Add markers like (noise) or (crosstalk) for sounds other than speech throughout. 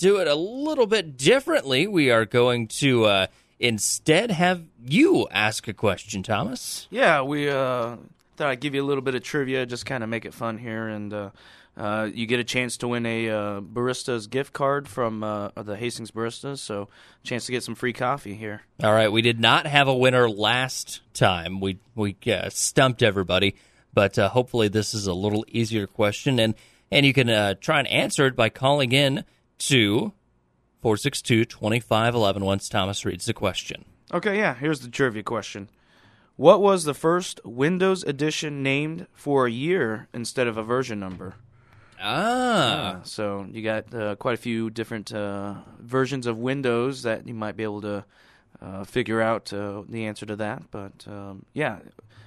do it a little bit differently. We are going to uh, instead have you ask a question, Thomas. Yeah, we uh, thought I'd give you a little bit of trivia, just kind of make it fun here, and uh, uh, you get a chance to win a uh, barista's gift card from uh, the Hastings Baristas, so chance to get some free coffee here. All right, we did not have a winner last time. We we uh, stumped everybody, but uh, hopefully this is a little easier question, and and you can uh, try and answer it by calling in to 462-2511 once Thomas reads the question. Okay, yeah, here's the trivia question. What was the first Windows edition named for a year instead of a version number? Ah, Uh, so you got uh, quite a few different uh, versions of Windows that you might be able to uh, figure out uh, the answer to that. But um, yeah,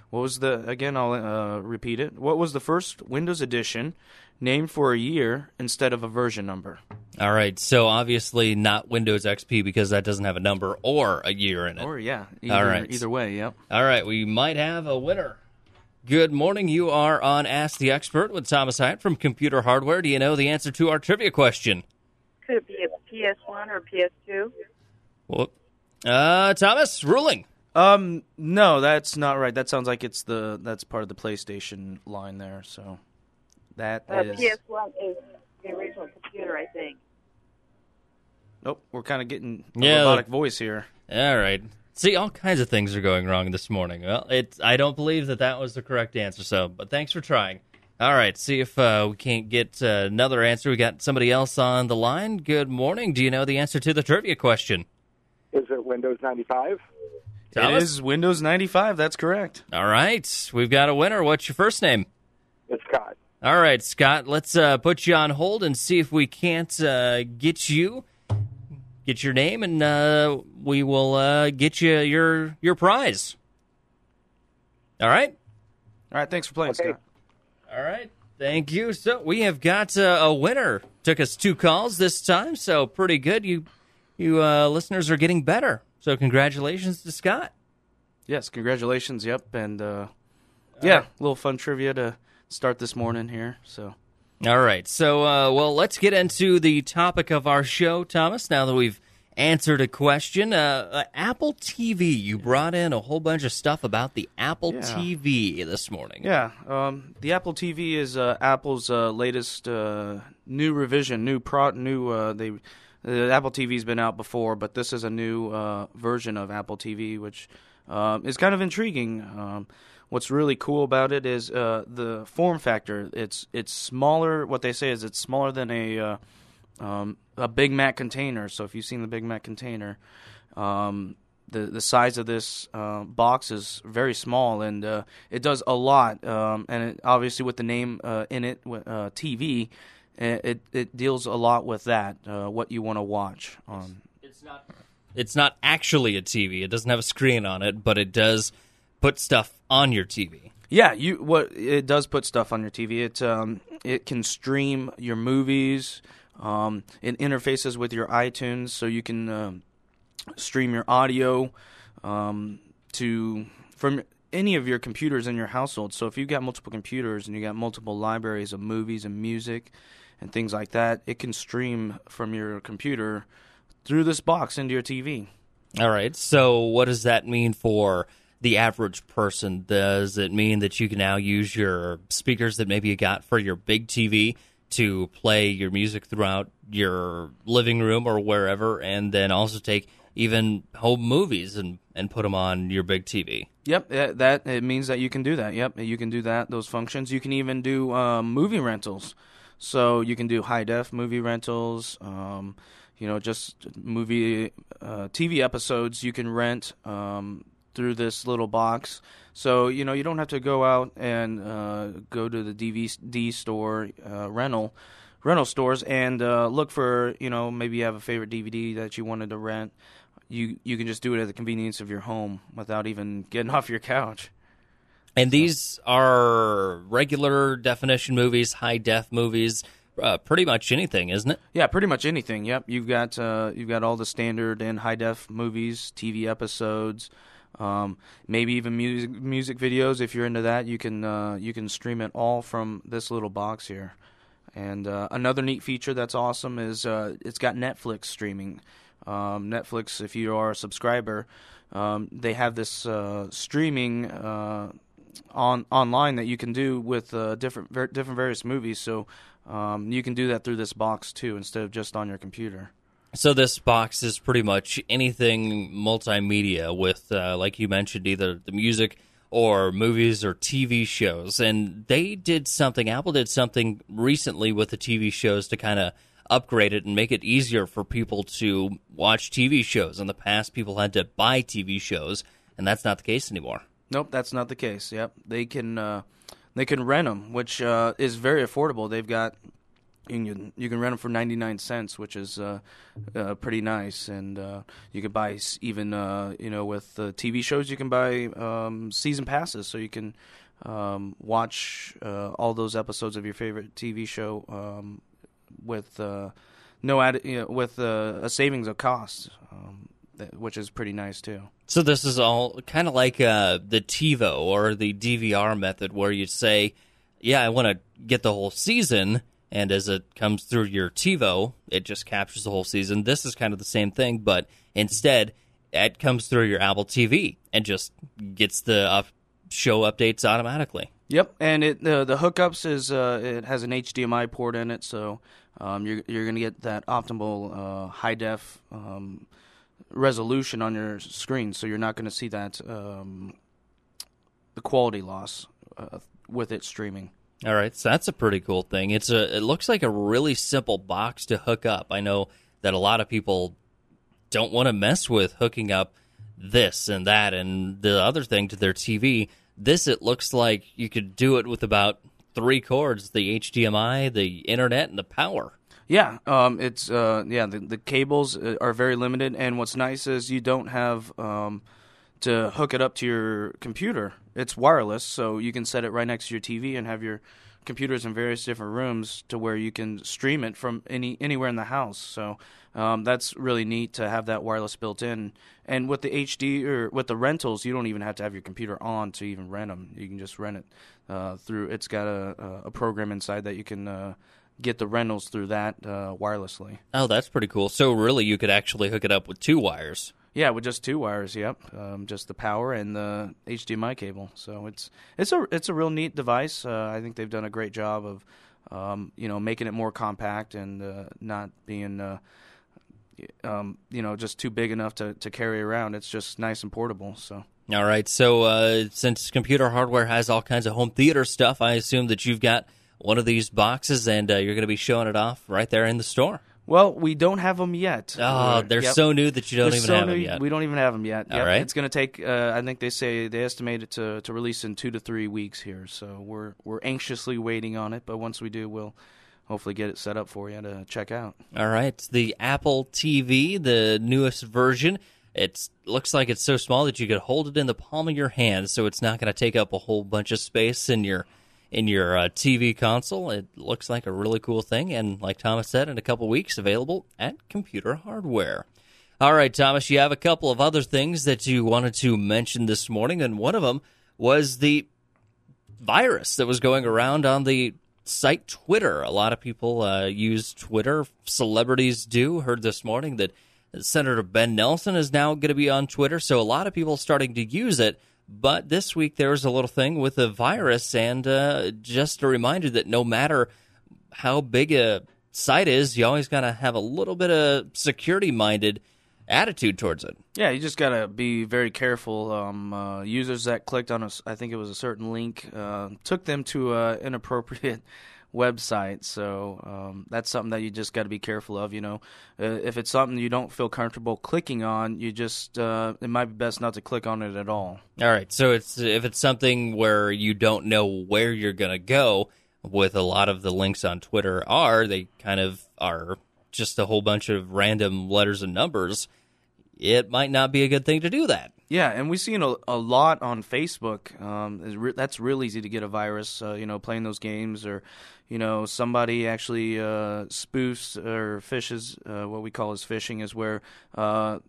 what was the again? I'll uh, repeat it. What was the first Windows edition named for a year instead of a version number? all right. So obviously not Windows XP because that doesn't have a number or a year in it. Or yeah, either, All right. either way. Yep. All right, we might have a winner. Good morning. You are on Ask the Expert with Thomas Hyatt from Computer Hardware. Do you know the answer to our trivia question? Could it be a PS1 or PS2? Well, uh, Thomas, ruling. Um, no, that's not right. That sounds like it's the that's part of the PlayStation line there. So that Uh, is. PS1 is the original computer, I think. Nope, we're kind of getting a Yeah. robotic voice here. All right. See, all kinds of things are going wrong this morning. Well, it. I don't believe that that was the correct answer. So, but thanks for trying. All right. See if uh, we can't get uh, another answer. We got somebody else on the line. Good morning. Do you know the answer to the trivia question? Is it Windows 95? Thomas? It is Windows 95. That's correct. All right. We've got a winner. What's your first name? It's Scott. All right, Scott. Let's uh, put you on hold and see if we can't uh, get you get your name, and uh, we will uh, get you your your prize. All right. All right, thanks for playing, Okay. Scott. All right. Thank you. So we have got uh, a winner. Took us two calls this time, so pretty good. You you uh, listeners are getting better. So congratulations to Scott. Yes, congratulations. Yep, and uh, yeah, a little fun trivia to start this morning here. So All right. So, uh, well, let's get into the topic of our show, Thomas. Now that we've answered a question, uh, uh, Apple TV. You brought in a whole bunch of stuff about the Apple Yeah. TV this morning. yeah, um, the Apple TV is uh, Apple's uh, latest uh, new revision, new pro, new. Uh, they the Apple TV's been out before, but this is a new uh, version of Apple TV, which um, is kind of intriguing. Um, what's really cool about it is uh, the form factor. It's it's smaller. What they say is it's smaller than a uh, um, a Big Mac container. So if you've seen the Big Mac container, um, the the size of this uh, box is very small, and uh, it does a lot. Um, and it, obviously, with the name uh, in it, uh, TV, it, it it deals a lot with that. Uh, what you want to watch. Um, It's not. It's not actually a TV. It doesn't have a screen on it, but it does put stuff on your TV. Yeah, you what it does put stuff on your TV. It um it can stream your movies. Um, it interfaces with your iTunes, so you can um, stream your audio um, to from any of your computers in your household. So if you've got multiple computers and you've got multiple libraries of movies and music and things like that, it can stream from your computer through this box into your TV. All right. So, what does that mean for the average person? Does it mean that you can now use your speakers that maybe you got for your big TV to play your music throughout your living room or wherever, and then also take even home movies and, and put them on your big TV? Yep, that, it means that you can do that. Yep, you can do that. Those functions. You can even do um, movie rentals. So you can do high def movie rentals. Um, you know, just movie uh, TV episodes you can rent um, through this little box. So you know you don't have to go out and uh, go to the DVD store uh, rental rental stores and uh, look for you know maybe you have a favorite DVD that you wanted to rent. You you can just do it at the convenience of your home without even getting (laughs) off your couch. And these are regular definition movies, high def movies, uh, pretty much anything, isn't it? Yeah, pretty much anything. Yep, you've got uh, you've got all the standard and high def movies, TV episodes, um, maybe even music music videos. If you're into that, you can uh, you can stream it all from this little box here, And uh, another neat feature that's awesome is uh, it's got Netflix streaming. Um, Netflix, if you are a subscriber, um, they have this uh, streaming on online that you can do with uh, different ver- different various movies. So um, you can do that through this box too, instead of just on your computer. So this box is pretty much anything multimedia with, uh, like you mentioned, either the music or movies or TV shows. And they did something. Apple did something recently with the TV shows to kind of upgrade it and make it easier for people to watch TV shows. In the past, people had to buy TV shows, and that's not the case anymore. Nope, that's not the case. Yep, they can uh, they can rent them, which uh, is very affordable. They've got you can you can rent them for ninety nine cents, which is uh, uh, pretty nice, and uh, you can buy even uh, you know with TV shows you can buy um, season passes, so you can um, watch uh, all those episodes of your favorite TV show um, with uh, no add you know, with a savings of cost, um, which is pretty nice too. So this is all kind of like uh, the TiVo or the DVR method, where you say, "Yeah, I want to get the whole season," and as it comes through your TiVo, it just captures the whole season. This is kind of the same thing, but instead, it comes through your Apple TV and just gets the show updates automatically. Yep, and it the the hookups is uh, it has an HDMI port in it, so um, you're you're gonna get that optimal uh, high def um, resolution on your screen, so you're not gonna see that um, the quality loss uh, with it streaming. All right, so that's a pretty cool thing. It's a it looks like a really simple box to hook up. I know that a lot of people don't want to mess with hooking up this and that and the other thing to their TV. This it looks like you could do it with about three cords: the HDMI, the internet, and the power. Yeah, um, it's uh, yeah the the cables uh, are very limited, and what's nice is you don't have um, to hook it up to your computer. It's wireless, so you can set it right next to your TV and have your computers in various different rooms to where you can stream it from any anywhere in the house. So um, that's really neat to have that wireless built in. And with the HD or with the rentals, you don't even have to have your computer on to even rent them. You can just rent it uh, through. It's got a a program inside that you can. Uh, get the rentals through that uh, wirelessly. Oh, that's pretty cool. So really, you could actually hook it up with two wires. Yeah, with just two wires. Yep, um, just the power and the HDMI cable. So it's it's a it's a real neat device. Uh, I think they've done a great job of um, you know making it more compact and uh, not being uh, um, you know just too big enough to, to carry around. It's just nice and portable. So. All right. So uh, since computer hardware has all kinds of home theater stuff, I assume that you've got one of these boxes and uh, you're going to be showing it off right there in the store. Well, we don't have them yet. Oh, We're- they're yep. so new that you don't They're even so have new, them yet. We don't even have them yet. All Yep. right. It's going to take. Uh, I think they say they estimate it to, to release in two to three weeks here. So we're we're anxiously waiting on it. But once we do, we'll hopefully get it set up for you to check out. All right, the Apple TV, the newest version. It looks like it's so small that you could hold it in the palm of your hand, so it's not going to take up a whole bunch of space in your in your uh, TV console. It looks like a really cool thing, and like Thomas said, in a couple weeks, available at Computer Hardware. All right, Thomas, you have a couple of other things that you wanted to mention this morning, and one of them was the virus that was going around on the site Twitter. A lot of people uh, use Twitter. Celebrities do. Heard this morning that Senator Ben Nelson is now going to be on Twitter, so a lot of people starting to use it. But this week there was a little thing with a virus, and uh, just a reminder that no matter how big a site is, you always got to have a little bit of security-minded attitude towards it. Yeah, you just gotta be very careful. Um, uh, users that clicked on a, I think it was a certain link, uh, took them to an inappropriate website. So um, that's something that you just got to be careful of. You know, uh, if it's something you don't feel comfortable clicking on, you just uh, it might be best not to click on it at all. All right, so it's if it's something where you don't know where you're to go, with a lot of the links on Twitter are they kind of are just a whole bunch of random letters and numbers. It might not be a good thing to do that. Yeah, and we've seen a, a lot on Facebook. Um, re- that's real easy to get a virus. Uh, you know, playing those games, or you know, somebody actually uh, spoofs or phishes. Uh, what we call as phishing is where uh,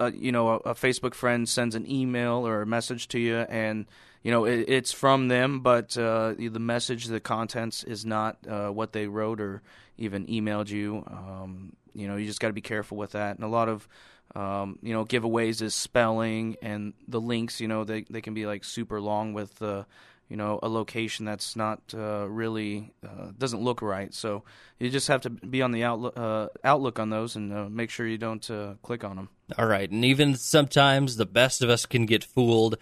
uh, you know a, a Facebook friend sends an email or a message to you, and you know it, it's from them, but uh, the message, the contents is not what they wrote or even emailed you. Um, you know, you just got to be careful with that. And a lot of um, you know giveaways is spelling and the links. You know, they they can be like super long with. Uh, you know, a location that's not uh, really uh, doesn't look right. So you just have to be on the outlook uh, outlook on those and uh, make sure you don't uh, click on them. All right, and even sometimes the best of us can get fooled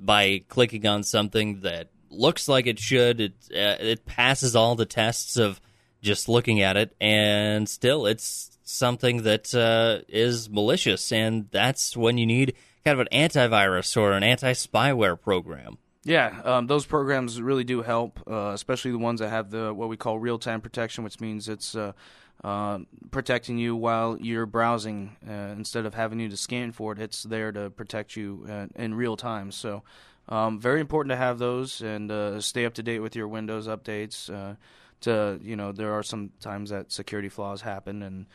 by clicking on something that looks like it should. It it passes all the tests of just looking at it, and still it's something that uh, is malicious, and that's when you need kind of an antivirus or an anti spyware program. Yeah, um, those programs really do help, uh, especially the ones that have the what we call real time protection, which means it's uh, uh, protecting you while you're browsing uh, instead of having you to scan for it. It's there to protect you uh, in real time. So, um, very important to have those and uh, stay up to date with your Windows updates. To you know, there are some times that security flaws happen and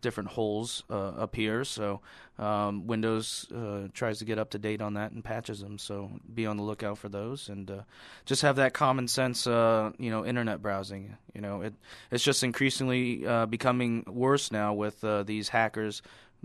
different holes uh, appear. So um, Windows uh, tries to get up to date on that and patches them. So be on the lookout for those, and uh, just have that common sense, uh, you know, internet browsing. You know, it it's just increasingly uh, becoming worse now with uh, these hackers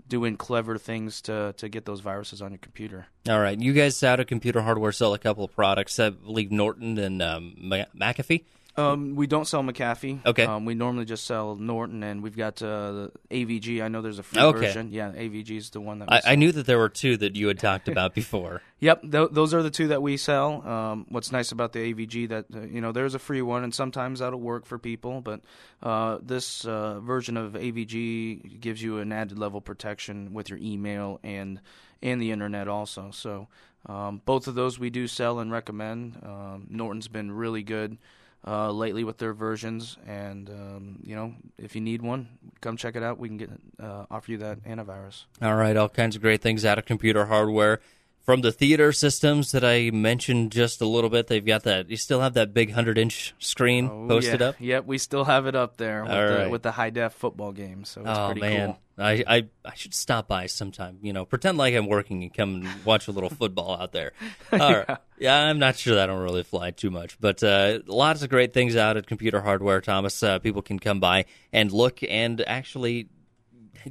doing clever things to to get those viruses on your computer. All right, you guys out of computer hardware sell a couple of products. I believe Norton and um, McAfee. Um, we don't sell McAfee. Okay. Um, we normally just sell Norton, and we've got uh, the AVG. I know there's a free Okay. version. Yeah, AVG is the one that we I, sell. I knew that there were two that you had talked about before. (laughs) Yep, th- those are the two that we sell. Um, what's nice about the AVG that uh, you know there's a free one, and sometimes that'll work for people. But uh, this uh, version of AVG gives you an added level protection with your email and and the internet also. So um, both of those we do sell and recommend. Um, Norton's been really good uh, lately with their versions, and um, you know if you need one, come check it out. We can get uh, offer you that antivirus. All right, all kinds of great things out of computer hardware. From the theater systems that I mentioned just a little bit, they've got that. You still have that big hundred inch screen Oh, posted yeah. up. Yep, we still have it up there with, All the, with the high def football game. So it's oh pretty man, cool. I, I I should stop by sometime. You know, pretend like I'm working and come and watch a little (laughs) football out there. (laughs) All right. yeah. I'm not sure that don't really fly too much, but uh, lots of great things out at Computer Hardware. Thomas, uh, people can come by and look and actually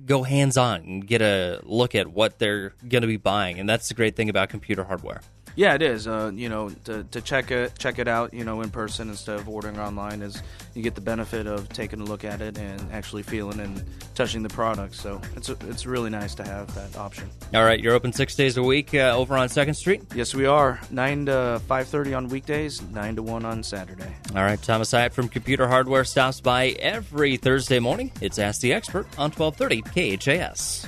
go hands on and get a look at what they're going to be buying, and that's the great thing about computer hardware. Yeah, it is. Uh, you know, to, to check it check it out, you know, in person instead of ordering online is you get the benefit of taking a look at it and actually feeling and touching the product. So it's it's really nice to have that option. All right, you're open six days a week uh, over on Second Street. Yes, we are nine to five thirty on weekdays, nine to one on Saturday. All right, Thomas Hyatt from Computer Hardware stops by every Thursday morning. It's Ask the Expert on 1230 KHAS.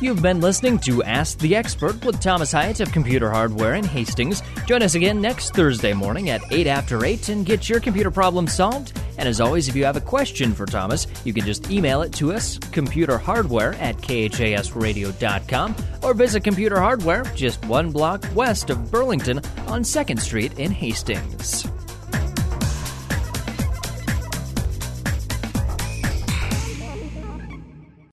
You've been listening to Ask the Expert with Thomas Hyatt of Computer Hardware in Hastings. Join us again next Thursday morning at 8 after 8 and get your computer problem solved. And as always, if you have a question for Thomas, you can just email it to us, computerhardware at khasradio.com, or visit Computer Hardware just one block west of Burlington on 2nd Street in Hastings.